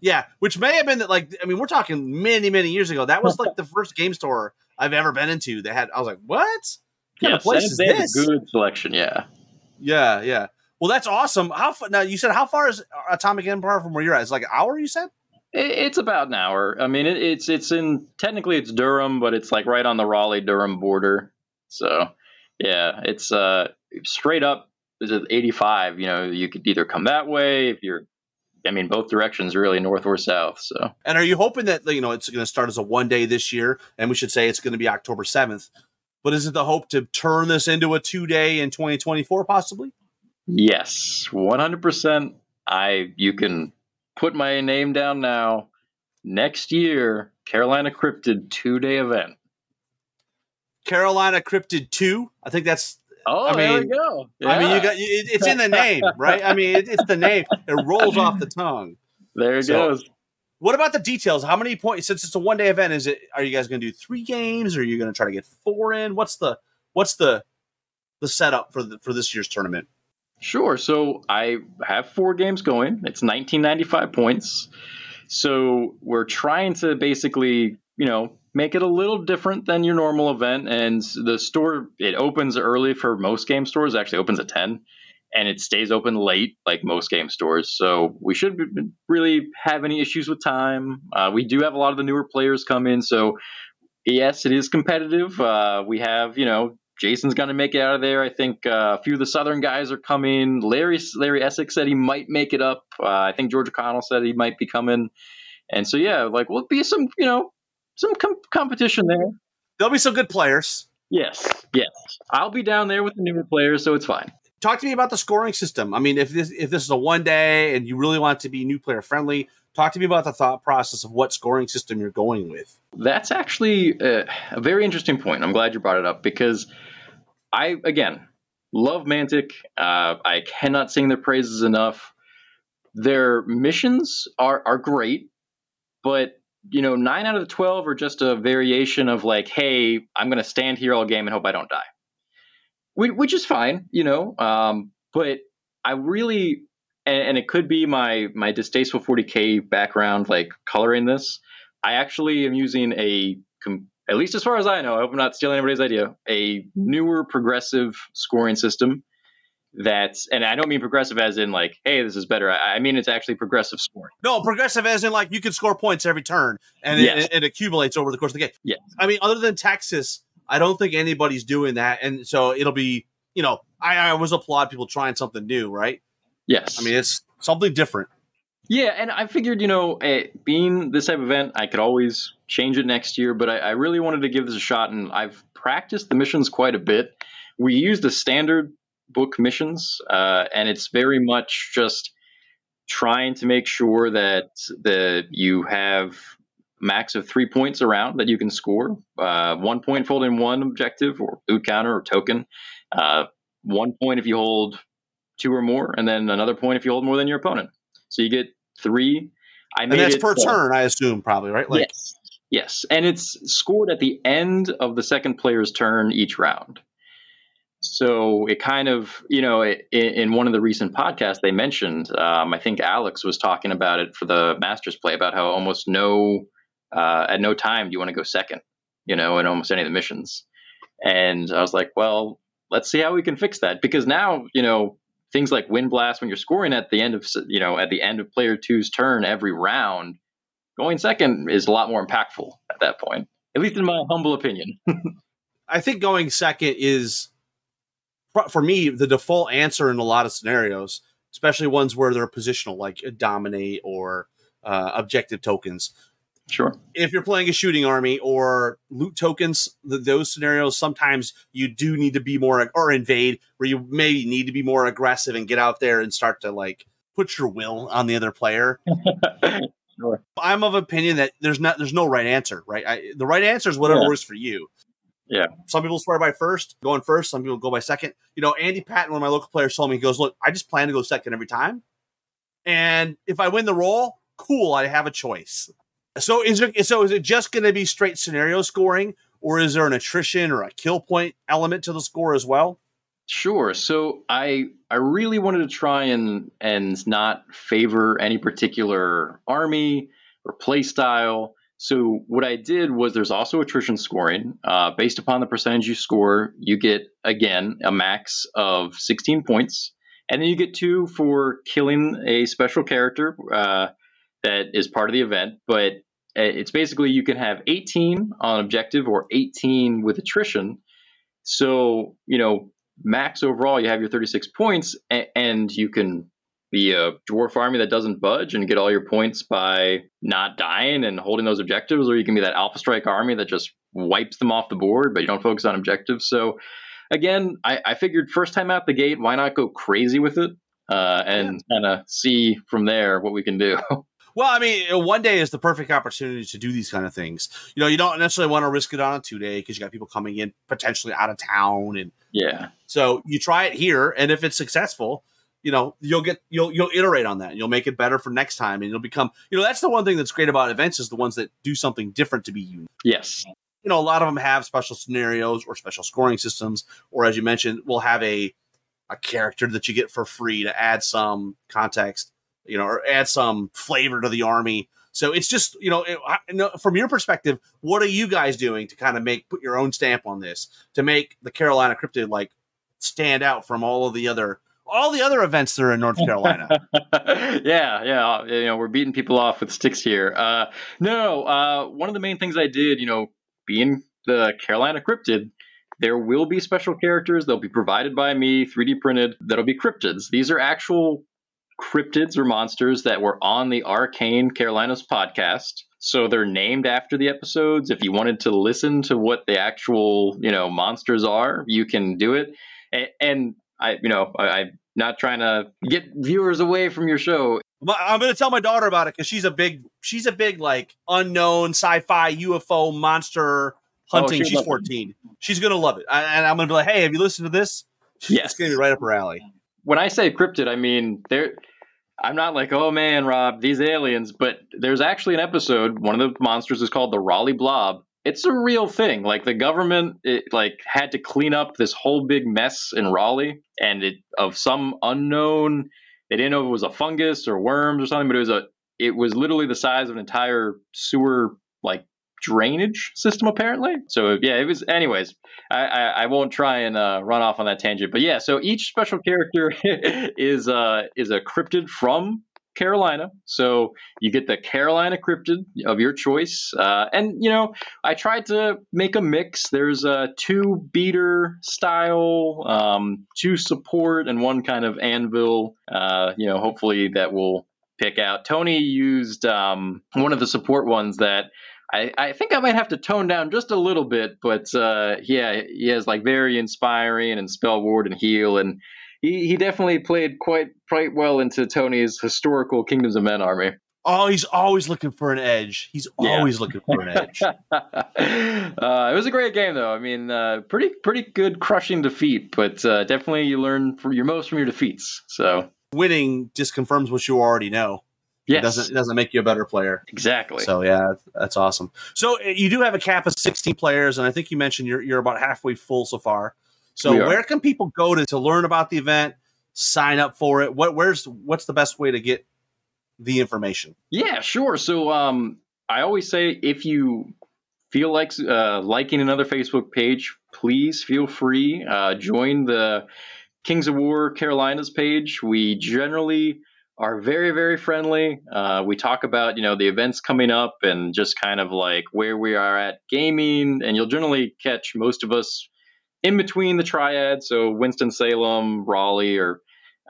yeah, which may have been that. Like, I mean, we're talking many, many years ago. That was like the first game store I've ever been into. They had. I was like, what? what of place is this? Good selection. Yeah. Yeah, yeah. Well, that's awesome. How now? You said how far is Atomic Empire from where you're at? It's like an hour. You said. It's about an hour. I mean, it, it's it's in technically it's Durham, but it's like right on the Raleigh Durham border. So, yeah, it's uh straight up is it 85 you know you could either come that way if you're I mean, both directions really, north or south. So, and are you hoping that you know it's going to start as a one day this year, and we should say it's going to be October seventh? But is it the hope to turn this into a two day in 2024, possibly? Yes, 100. percent I you can put my name down now. Next year, Carolina Cryptid two day event. Carolina Cryptid two. I think that's Oh, I mean, there we go. Yeah. I mean, you got it, it's in the name, right? I mean, it, it's the name. It rolls off the tongue. There it so, goes. What about the details? How many points? Since it's a one day event, is it? Are you guys going to do three games? Or are you going to try to get four in? What's the what's the the setup for the for this year's tournament? Sure. So I have four games going. It's 1995 points. So we're trying to basically you know, make it a little different than your normal event. And the store it opens early for most game stores. It actually opens at ten, and it stays open late like most game stores. So we shouldn't really have any issues with time. Uh, we do have a lot of the newer players come in, so yes, it is competitive. Uh, we have you know Jason's going to make it out of there. I think uh, a few of the Southern guys are coming. Larry Larry Essex said he might make it up. Uh, I think George O'Connell said he might be coming. And so yeah, like will be some you know some com- competition there. There'll be some good players. Yes, yes. I'll be down there with the newer players, so it's fine. Talk to me about the scoring system. I mean, if this if this is a one day and you really want to be new player friendly, talk to me about the thought process of what scoring system you're going with. That's actually a, a very interesting point. I'm glad you brought it up because I again love Mantic. Uh, I cannot sing their praises enough. Their missions are are great, but you know, nine out of the twelve are just a variation of like, hey, I'm going to stand here all game and hope I don't die, which is fine, you know. Um, but I really, and, and it could be my my distasteful 40k background, like coloring this. I actually am using a at least as far as I know, I hope I'm not stealing anybody's idea, a newer progressive scoring system that's, and I don't mean progressive as in like, hey, this is better. I, I mean, it's actually progressive scoring. No, progressive as in like you can score points every turn and yes. it, it, accumulates over the course of the game. Yeah. I mean, other than Texas, I don't think anybody's doing that. And so it'll be, you know, I, I always applaud people trying something new, right? Yes. I mean, it's something different. Yeah, and I figured, you know, eh, being this type of event, I could always change it next year, but I, I, really wanted to give this a shot, and I've practiced the missions quite a bit. We use the standard book missions, uh, and it's very much just trying to make sure that the you have max of three points around that you can score. Uh, one point for holding one objective or loot counter or token. Uh, one point if you hold two or more, and then another point if you hold more than your opponent. So you get three. I made and that's it, per turn, I assume, probably, right? Like, yes. Yes. And it's scored at the end of the second player's turn each round. So it kind of, you know, it, in one of the recent podcasts they mentioned, um, I think Alex was talking about it for the Masters play about how almost no, uh, at no time do you want to go second, you know, in almost any of the missions. And I was like, well, let's see how we can fix that because now, you know, things like wind blast when you're scoring at the end of you know at the end of player two's turn every round going second is a lot more impactful at that point at least in my humble opinion i think going second is for me the default answer in a lot of scenarios especially ones where they're positional like dominate or uh, objective tokens Sure. If you're playing a shooting army or loot tokens, the, those scenarios, sometimes you do need to be more, or invade, where you maybe need to be more aggressive and get out there and start to like put your will on the other player. sure. I'm of opinion that there's not, there's no right answer, right? I, the right answer is whatever yeah. works for you. Yeah. Some people swear by first, going first. Some people go by second. You know, Andy Patton, one of my local players, told me, he goes, Look, I just plan to go second every time. And if I win the roll, cool, I have a choice. So is it so is it just going to be straight scenario scoring, or is there an attrition or a kill point element to the score as well? Sure. So I I really wanted to try and and not favor any particular army or play style. So what I did was there's also attrition scoring. Uh, based upon the percentage you score, you get again a max of 16 points, and then you get two for killing a special character. Uh, that is part of the event, but it's basically you can have 18 on objective or 18 with attrition. So, you know, max overall, you have your 36 points, and you can be a dwarf army that doesn't budge and get all your points by not dying and holding those objectives, or you can be that alpha strike army that just wipes them off the board, but you don't focus on objectives. So, again, I, I figured first time out the gate, why not go crazy with it uh, and yeah. kind of see from there what we can do. Well, I mean, one day is the perfect opportunity to do these kind of things. You know, you don't necessarily want to risk it on a two day because you got people coming in potentially out of town, and yeah. So you try it here, and if it's successful, you know, you'll get you'll you'll iterate on that, and you'll make it better for next time, and you'll become. You know, that's the one thing that's great about events is the ones that do something different to be unique. Yes. You know, a lot of them have special scenarios or special scoring systems, or as you mentioned, will have a a character that you get for free to add some context you know, or add some flavor to the army. So it's just you know, it, I- no, from your perspective, what are you guys doing to kind of make put your own stamp on this to make the Carolina Cryptid like stand out from all of the other all the other events that are in North Carolina? yeah, yeah. You know, we're beating people off with sticks here. Uh, no, uh, one of the main things I did, you know, being the Carolina Cryptid, there will be special characters. They'll be provided by me, 3D printed. That'll be cryptids. These are actual cryptids or monsters that were on the Arcane Carolinas podcast. So they're named after the episodes. If you wanted to listen to what the actual, you know, monsters are, you can do it. And, and I, you know, I, I'm not trying to get viewers away from your show. I'm going to tell my daughter about it because she's a big she's a big like unknown sci-fi UFO monster oh, hunting. she'd she's love it. 14. She's going to love it, I, and I'm going to be like, hey, have you listened to this? Yes. It's going to be right up her alley. when I say cryptid, I mean there. I'm not like, oh man, Rob, these aliens. But there's actually an episode. One of the monsters is called the Raleigh Blob. It's a real thing. Like the government, it, like had to clean up this whole big mess in Raleigh, and it of some unknown. They didn't know if it was a fungus or worms or something, but it was a. It was literally the size of an entire sewer like drainage system apparently so yeah it was anyways I, I, I won't try and uh, run off on that tangent, but yeah. So each special character is uh, is a cryptid from Carolina. So you get the Carolina cryptid of your choice, uh, and you know I tried to make a mix. There's uh, two beater style, um, two support, and one kind of anvil. Uh, you know, hopefully that will pick out. Tony used um, one of the support ones that I, I think I might have to tone down just a little bit, but uh, yeah, he has like very inspiring and spell ward and heal, and he, he definitely played quite quite well into Tony's historical Kingdoms of Men army. Oh, he's always looking for an edge. He's Yeah. always looking for an edge. uh, it was a great game, though. I mean, uh, pretty pretty good crushing defeat, but uh, definitely you learn from your most from your defeats. So Winning just confirms what you already know. yes, It doesn't it doesn't make you a better player. exactly. So yeah, that's awesome. So uh, you do have a cap of 16 players, and I think you mentioned you're you're about halfway full so far. So where can people go to, to learn about the event, sign up for it? What where's what's the best way to get the information? Yeah, sure. So um, I always say if you feel like uh, liking another Facebook page, please feel free. Uh, join the Kings of War Carolinas page. We generally are very, very friendly. Uh, we talk about you know the events coming up and just kind of like where we are at gaming, and you'll generally catch most of us in between the triads. So Winston Salem, Raleigh, or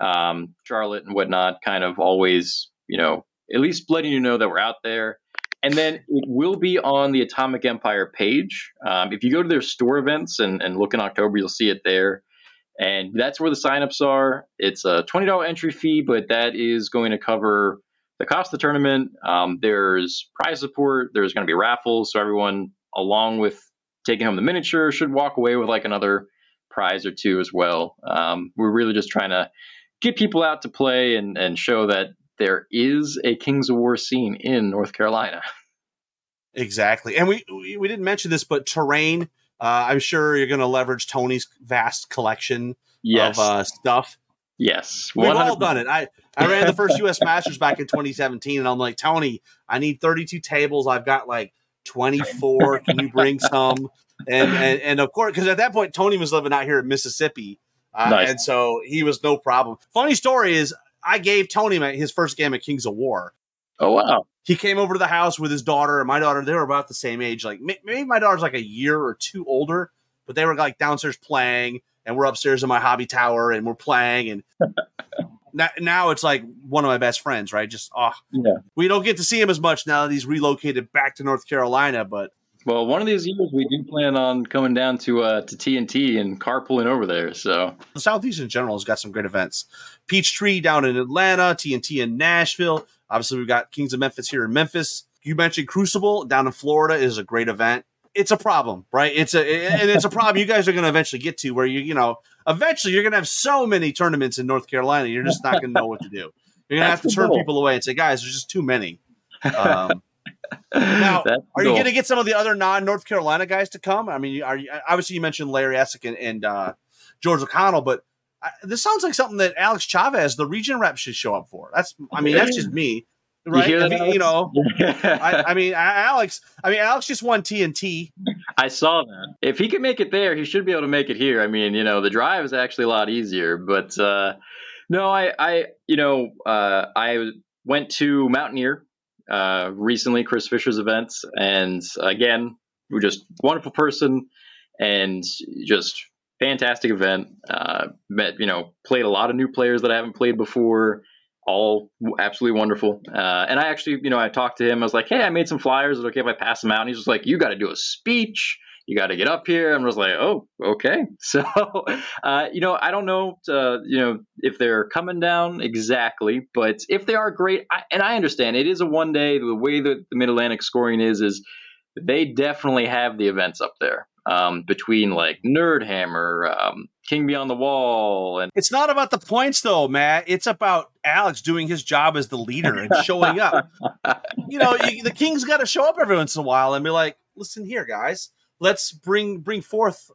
um, Charlotte and whatnot, kind of always you know at least letting you know that we're out there. And then it will be on the Atomic Empire page. Um, if you go to their store events and, and look in October, you'll see it there. And that's where the signups are. It's a $20 entry fee, but that is going to cover the cost of the tournament. Um, there's prize support, there's going to be raffles. So everyone, along with taking home the miniature, should walk away with like another prize or two as well. Um, we're really just trying to get people out to play and, and show that there is a Kings of War scene in North Carolina. Exactly. And we we, we didn't mention this, but terrain. Uh, I'm sure you're going to leverage Tony's vast collection Yes. of uh, stuff. yes. We've all done it. I, I ran the first U.S. Masters back in 2017, and I'm like, Tony, I need 32 tables. I've got like 24. Can you bring some? And and, and of course, because at that point, Tony was living out here in Mississippi, uh, Nice. and so he was no problem. Funny story is, I gave Tony my, his first game of Kings of War. Oh, wow. He came over to the house with his daughter and my daughter. They were about the same age. Like maybe my daughter's like a year or two older, but they were like downstairs playing, and we're upstairs in my hobby tower and we're playing. And now, now it's like one of my best friends, right? Just oh, Yeah. we don't get to see him as much now that he's relocated back to North Carolina. But Well, one of these years we do plan on coming down to uh, to TNT and carpooling over there. So the Southeast in general has got some great events. Peachtree down in Atlanta, TNT in Nashville. Obviously, we've got Kings of Memphis here in Memphis. You mentioned Crucible down in Florida is a great event. It's a problem, right? It's a and it's a problem you guys are going to eventually get to where you you know eventually you're going to have so many tournaments in North Carolina you're just not going to know what to do. You're going to have to turn goal. people away and say, guys, there's just too many. Um, Now, That's are you going to get some of the other non North Carolina guys to come? I mean, are you obviously you mentioned Larry Essick and, and uh, George O'Connell, but I, this sounds like something that Alex Chavez, the region rep, should show up for. That's, I mean, that's just me. right? hear If that, he- you know, I, I mean, Alex. I mean, Alex just won TNT. I saw that. If he can make it there, he should be able to make it here. I mean, you know, the drive is actually a lot easier. But uh, no, I, I, you know, uh, I went to Mountaineer uh, recently, Chris Fisher's events, and again, we're just wonderful person and just fantastic event. Uh, met, you know, played a lot of new players that I haven't played before. All absolutely wonderful. Uh, and I actually, you know, I talked to him. I was like, "Hey, I made some flyers. Is it okay if I pass them out?" And he's just like, "You got to do a speech. You got to get up here." And I was like, "Oh, okay." So, uh, you know, I don't know, uh, you know, if they're coming down exactly, but if they are great, I, and I understand it is a one day. The way that the Mid Atlantic scoring is, is they definitely have the events up there um, between like Nerdhammer, um, King Beyond the Wall, and It's not about the points, though, Matt. It's about Alex doing his job as the leader and showing up. you know, you, the king's got to show up every once in a while and be like, "Listen here, guys. Let's bring bring forth,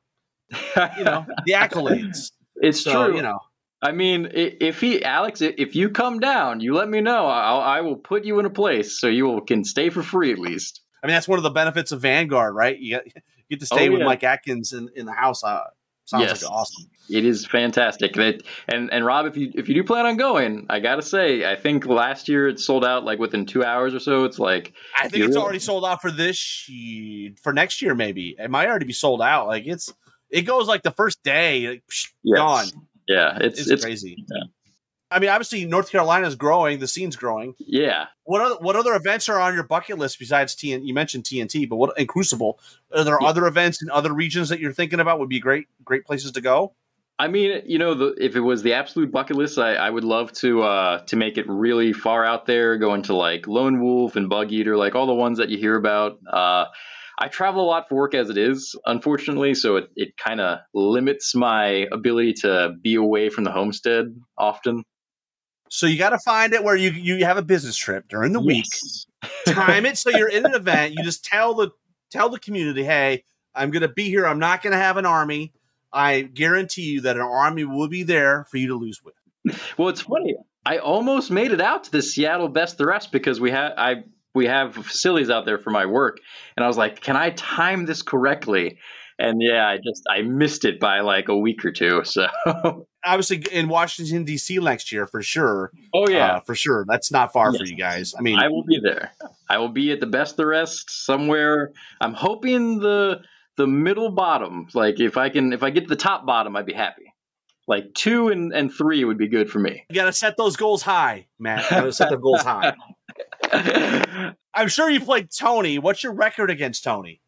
you know, the accolades." it's so, true. you know, I mean, if he, Alex, if you come down, you let me know. I'll, I will put you in a place so you will, can stay for free at least. I mean, that's one of the benefits of Vanguard, right? You get, you get to stay Oh, with yeah. Mike Atkins in, in the house. Uh, sounds Yes. like awesome. It is fantastic. That and and Rob, if you if you do plan on going, I gotta say, I think last year it sold out like within two hours or so. It's like I think it's really- already sold out for this ye- for next year. Maybe it might already be sold out. Like it's it goes like the first day, like, psh, yes. gone. Yeah, it's It's, it's, crazy. yeah. I mean, obviously, North Carolina is growing. The scene's growing. yeah. What other what other events are on your bucket list besides TNT? You mentioned TNT, but what and Crucible? Are there Yeah. other events in other regions that you're thinking about would be great great places to go? I mean, you know, the, if it was the absolute bucket list, I, I would love to uh, to make it really far out there, going to like Lone Wolf and Bug Eater, like all the ones that you hear about. Uh, I travel a lot for work as it is, unfortunately, so it, it kind of limits my ability to be away from the homestead often. So you got to find it where you you have a business trip during the week. Time it so you're in an event. You just tell the tell the community, hey, I'm going to be here. I'm not going to have an army. I guarantee you that an army will be there for you to lose with. Well, it's funny. I almost made it out to the Seattle Best the Rest because we had I we have facilities out there for my work, and I was like, can I time this correctly? And yeah, I just I missed it by like a week or two. So Obviously, in Washington D.C. next year for sure. oh Uh, for sure. That's not far for you guys. I mean, I will be there. I will be at the Best the Rest somewhere. I'm hoping the the middle bottom. Like if I can if I get to the top bottom, I'd be happy. Like two and, and three would be good for me. you got to set those goals high, Matt. You got to set the goals high. I'm sure you played Tony. What's your record against Tony?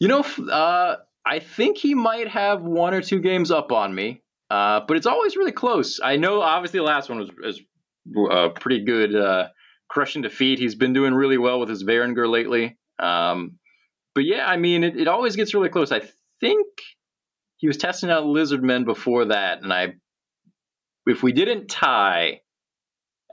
You know, uh, I think he might have one or two games up on me, uh, but it's always really close. I know, obviously, the last one was, was uh, pretty good, uh, crushing defeat. He's been doing really well with his Varangur lately. Um, but yeah, I mean, it, it always gets really close. I think he was testing out Lizardmen before that, and I, if we didn't tie,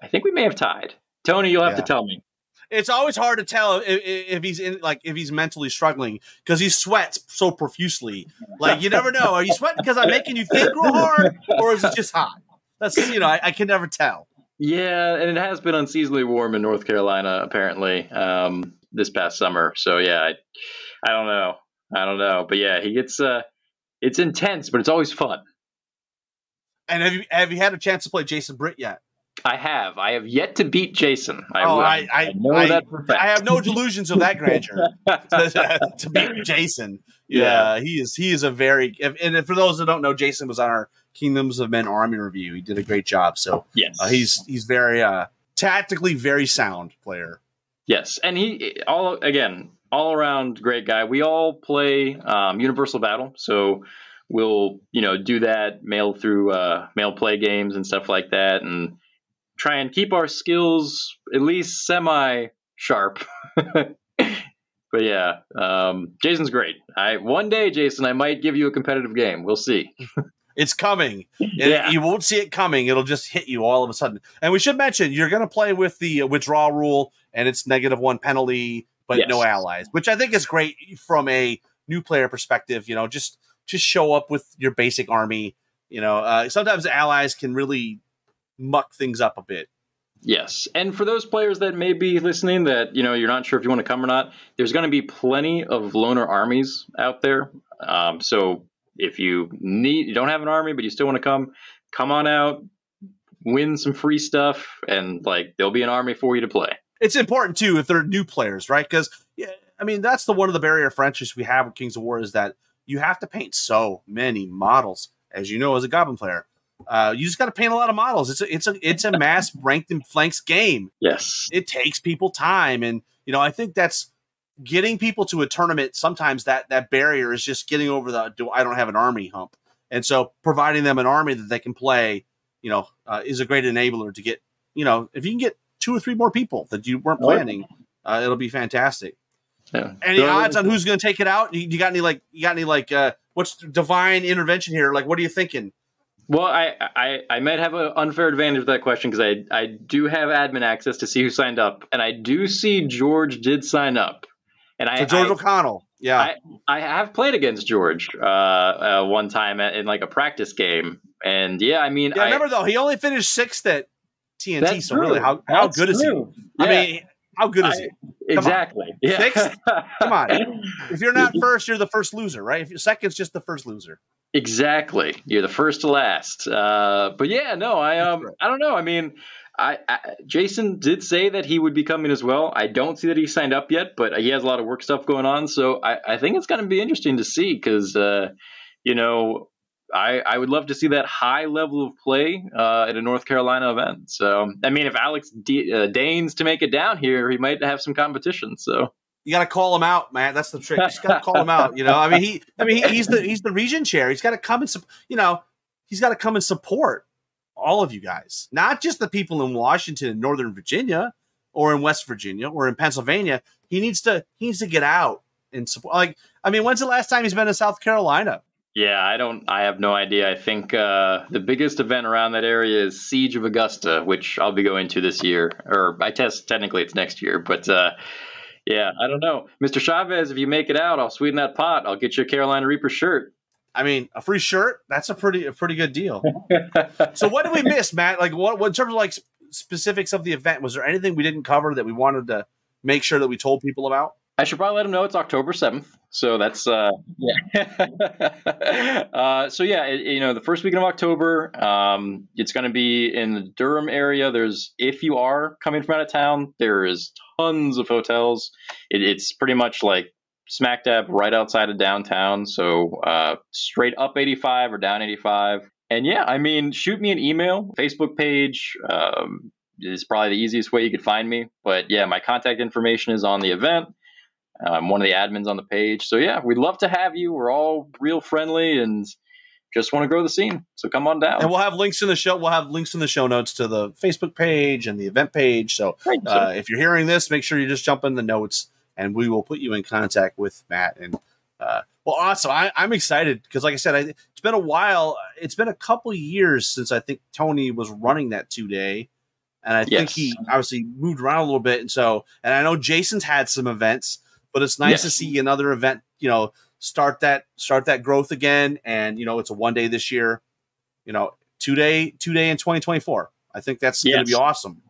I think we may have tied. Tony, you'll have Yeah. to tell me. It's always hard to tell if, if he's in like if he's mentally struggling because he sweats so profusely. Like you never know. Are you sweating because I'm making you think real hard, or is it just hot? That's you know I, I can never tell. Yeah, and it has been unseasonably warm in North Carolina apparently um, this past summer. So yeah, I, I don't know, I don't know, but yeah, he gets uh, it's intense, but it's always fun. And have you have you had a chance to play Jason Britt yet? I have, I have yet to beat Jason. I, Oh, will- I- I- know I- that for fact. I have no delusions of that grandeur to, to beat Jason. Yeah, he is. He is a very. And for those that don't know, Jason was on our Kingdoms of Men Army review. He did a great job. So yes, uh, he's he's very uh, tactically very sound player. Yes, and he all again all around great guy. We all play um, Universal Battle, so we'll you know do that mail through uh, mail play games and stuff like that, and try and keep our skills at least semi sharp. but yeah, um, Jason's great. I one day, Jason, I might give you a competitive game. We'll see. It's coming. Yeah. You won't see it coming. It'll just hit you all of a sudden. And we should mention you're going to play with the uh, withdrawal rule, and it's negative one penalty, but Yes. no allies, which I think is great from a new player perspective. You know, just just show up with your basic army. You know, uh, sometimes allies can really muck things up a bit. Yes. And for those players that may be listening that, you know, you're not sure if you want to come or not, there's going to be plenty of loner armies out there. Um, so if you need, you don't have an army, but you still want to come, come on out, win some free stuff, and like there'll be an army for you to play. It's important too if they're new players, right? Because yeah, I mean that's the one of the barrier friendships we have with Kings of War is that you have to paint so many models, as you know, as a Goblin player. Uh, you just got to paint a lot of models. It's a it's a it's a mass ranked and flanks game. Yes, it takes people time, and you know I think that's getting people to a tournament. Sometimes that that barrier is just getting over the do I don't have an army hump, and so providing them an army that they can play, you know, uh, is a great enabler to get. You know, if you can get two or three more people that you weren't planning, uh, it'll be fantastic. Yeah. Any so, odds on who's going to take it out? You, you, got any like you got any like uh, what's divine intervention here? Like, what are you thinking? Well, I, I, I might have an unfair advantage with that question because I, I do have admin access to see who signed up, and I do see George did sign up, and I George I, O'Connell, yeah, I, I have played against George uh, uh, one time in like a practice game, and yeah, I mean, yeah, I remember though he only finished sixth at TNT, so true. really, how how good true. is he? Yeah. I mean, how good is he? Come exactly. On. Yeah. Sixth? Come on. If you're not first, you're the first loser, right? If you're second's just the first loser. Exactly. You're the first to last. Uh, but yeah, no, I um, I don't know. I mean, I, I, Jason did say that he would be coming as well. I don't see that he signed up yet, but he has a lot of work stuff going on. So I, I think it's going to be interesting to see because, uh, you know, I, I would love to see that high level of play uh, at a North Carolina event. So, I mean, if Alex de- uh, deigns to make it down here, he might have some competition. So, you got to call him out, man. That's the trick. You just got to call him out. You know, I mean, he, I mean, he, he's the he's the region chair. He's got to come and, you know, he's got to come and support all of you guys, not just the people in Washington and Northern Virginia, or in West Virginia, or in Pennsylvania. He needs to he needs to get out and support. Like, I mean, when's the last time he's been in South Carolina? Yeah, I don't. I have no idea. I think uh, the biggest event around that area is Siege of Augusta, which I'll be going to this year, or I test technically it's next year, but uh, yeah, I don't know, Mr. Chavez. If you make it out, I'll sweeten that pot. I'll get you a Carolina Reaper shirt. I mean, a free shirt. That's a pretty a pretty good deal. so, what did we miss, Matt? Like, what, what in terms of like specifics of the event? Was there anything we didn't cover that we wanted to make sure that we told people about? I should probably let them know it's October seventh. So that's uh, yeah. uh, so yeah, it, you know, the first weekend of October, um, it's going to be in the Durham area. There's if you are coming from out of town, there is tons of hotels. It, it's pretty much like smack dab right outside of downtown. So uh, straight up 85 or down 85. And yeah, I mean, shoot me an email, Facebook page. Um, is probably the easiest way you could find me. But yeah, my contact information is on the event. I'm one of the admins on the page. So yeah, we'd love to have you. We're all real friendly and just want to grow the scene. So come on down. And we'll have links in the show. We'll have links in the show notes to the Facebook page and the event page. So uh, if you're hearing this, make sure you just jump in the notes and we will put you in contact with Matt. And uh, well, awesome. I, am excited because, like I said, I, it's been a while. It's been a couple years since I think Tony was running that two day. And I yes. think he obviously moved around a little bit. And so, and I know Jason's had some events but it's nice yes. to see another event, you know, start that start that growth again. And you know, it's a one day this year, you know, two day, two day in 2024. I think that's yes. going to be awesome.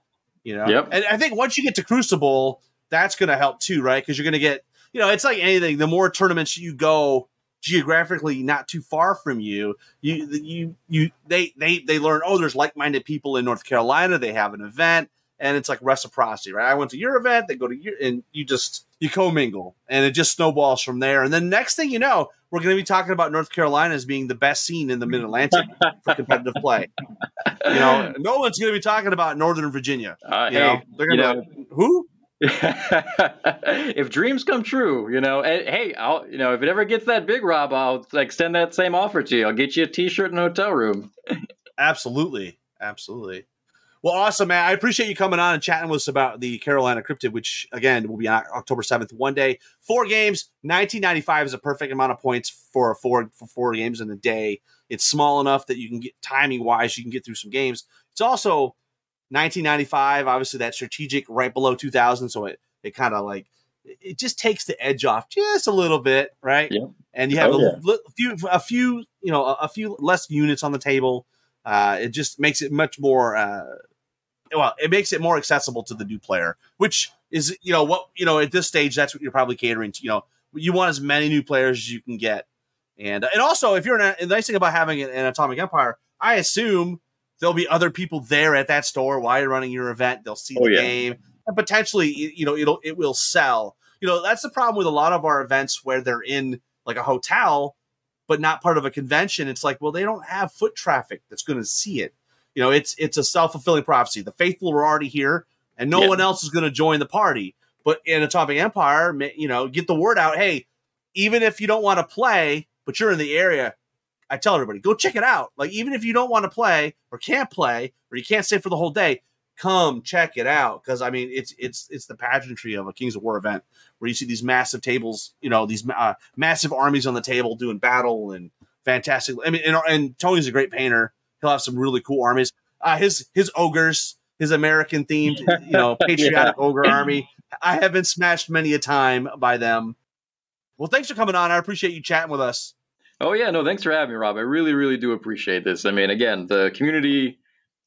You know, yep. and I think once you get to Crucible, that's going to help too, right? Because you're going to get, you know, it's like anything. The more tournaments you go geographically not too far from you, you you you they they they learn. Oh, there's like minded people in North Carolina. They have an event and it's like reciprocity, right? I went to your event, they go to your, and you just you commingle, and it just snowballs from there. And then next thing you know, we're going to be talking about North Carolina as being the best scene in the Mid Atlantic for competitive play. You know, no one's going to be talking about Northern Virginia. Uh, you hey, know, they're going to like, who? if dreams come true, you know, hey, I'll, you know, if it ever gets that big, Rob, I'll extend that same offer to you. I'll get you a T-shirt and a hotel room. absolutely, absolutely. Well, awesome, man. I appreciate you coming on and chatting with us about the Carolina Cryptid, which again will be on October seventh, one day, four games. Nineteen ninety five is a perfect amount of points for four for four games in a day. It's small enough that you can get timing wise, you can get through some games. It's also nineteen ninety five, obviously that strategic right below two thousand, so it it kind of like it just takes the edge off just a little bit, right? Yeah. And you have oh, a yeah. few a few you know a, a, few less units on the table. Uh, it just makes it much more. Uh, well, it makes it more accessible to the new player, which is you know what you know at this stage that's what you're probably catering to. You know, you want as many new players as you can get, and and also if you're an, the nice thing about having an, an Atomic Empire, I assume there'll be other people there at that store while you're running your event. They'll see Oh, the yeah. game, and potentially you know it'll it will sell. You know that's the problem with a lot of our events where they're in like a hotel, but not part of a convention. It's like well they don't have foot traffic that's going to see it. You know it's it's a self fulfilling prophecy. The faithful were already here, and no Yeah. one else is going to join the party. But in Atomic Empire, you know, get the word out. Hey, even if you don't want to play, but you're in the area, I tell everybody, go check it out. Like, even if you don't want to play or can't play or you can't stay for the whole day, come check it out. Because I mean, it's it's it's the pageantry of a Kings of War event where you see these massive tables, you know, these uh, massive armies on the table doing battle and fantastic. I mean, and, and Tony's a great painter. He'll have some really cool armies. Uh, his his ogres, his American themed, you know, patriotic ogre army. I have been smashed many a time by them. Well, thanks for coming on. I appreciate you chatting with us. Oh yeah, no, thanks for having me, Rob. I really, really do appreciate this. I mean, again, the community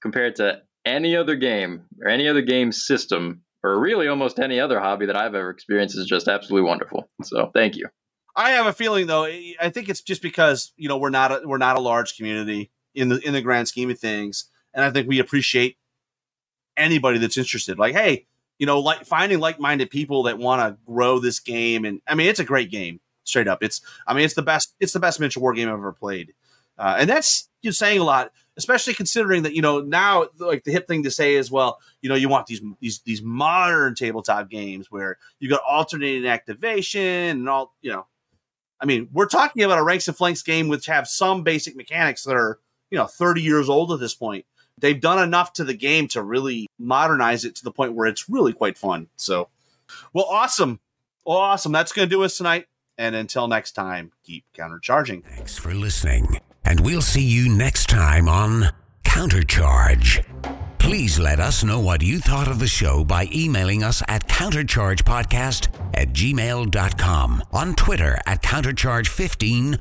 compared to any other game or any other game system, or really almost any other hobby that I've ever experienced, is just absolutely wonderful. So thank you. I have a feeling though. I think it's just because you know we're not a, we're not a large community in the in the grand scheme of things, and I think we appreciate anybody that's interested. Like, hey, you know, like finding like minded people that want to grow this game, and I mean, it's a great game. Straight up, it's I mean, it's the best it's the best miniature war game I've ever played, uh, and that's you know, saying a lot, especially considering that you know now like the hip thing to say is well, you know, you want these these these modern tabletop games where you got alternating activation and all you know I mean, we're talking about a ranks and flanks game which have some basic mechanics that are, you know, 30 years old at this point. They've done enough to the game to really modernize it to the point where it's really quite fun. So, well, awesome. Awesome. That's going to do us tonight. And until next time, keep countercharging. Thanks for listening, and we'll see you next time on Countercharge. Please let us know what you thought of the show by emailing us at counterchargepodcast at gmail.com, on Twitter at countercharge15,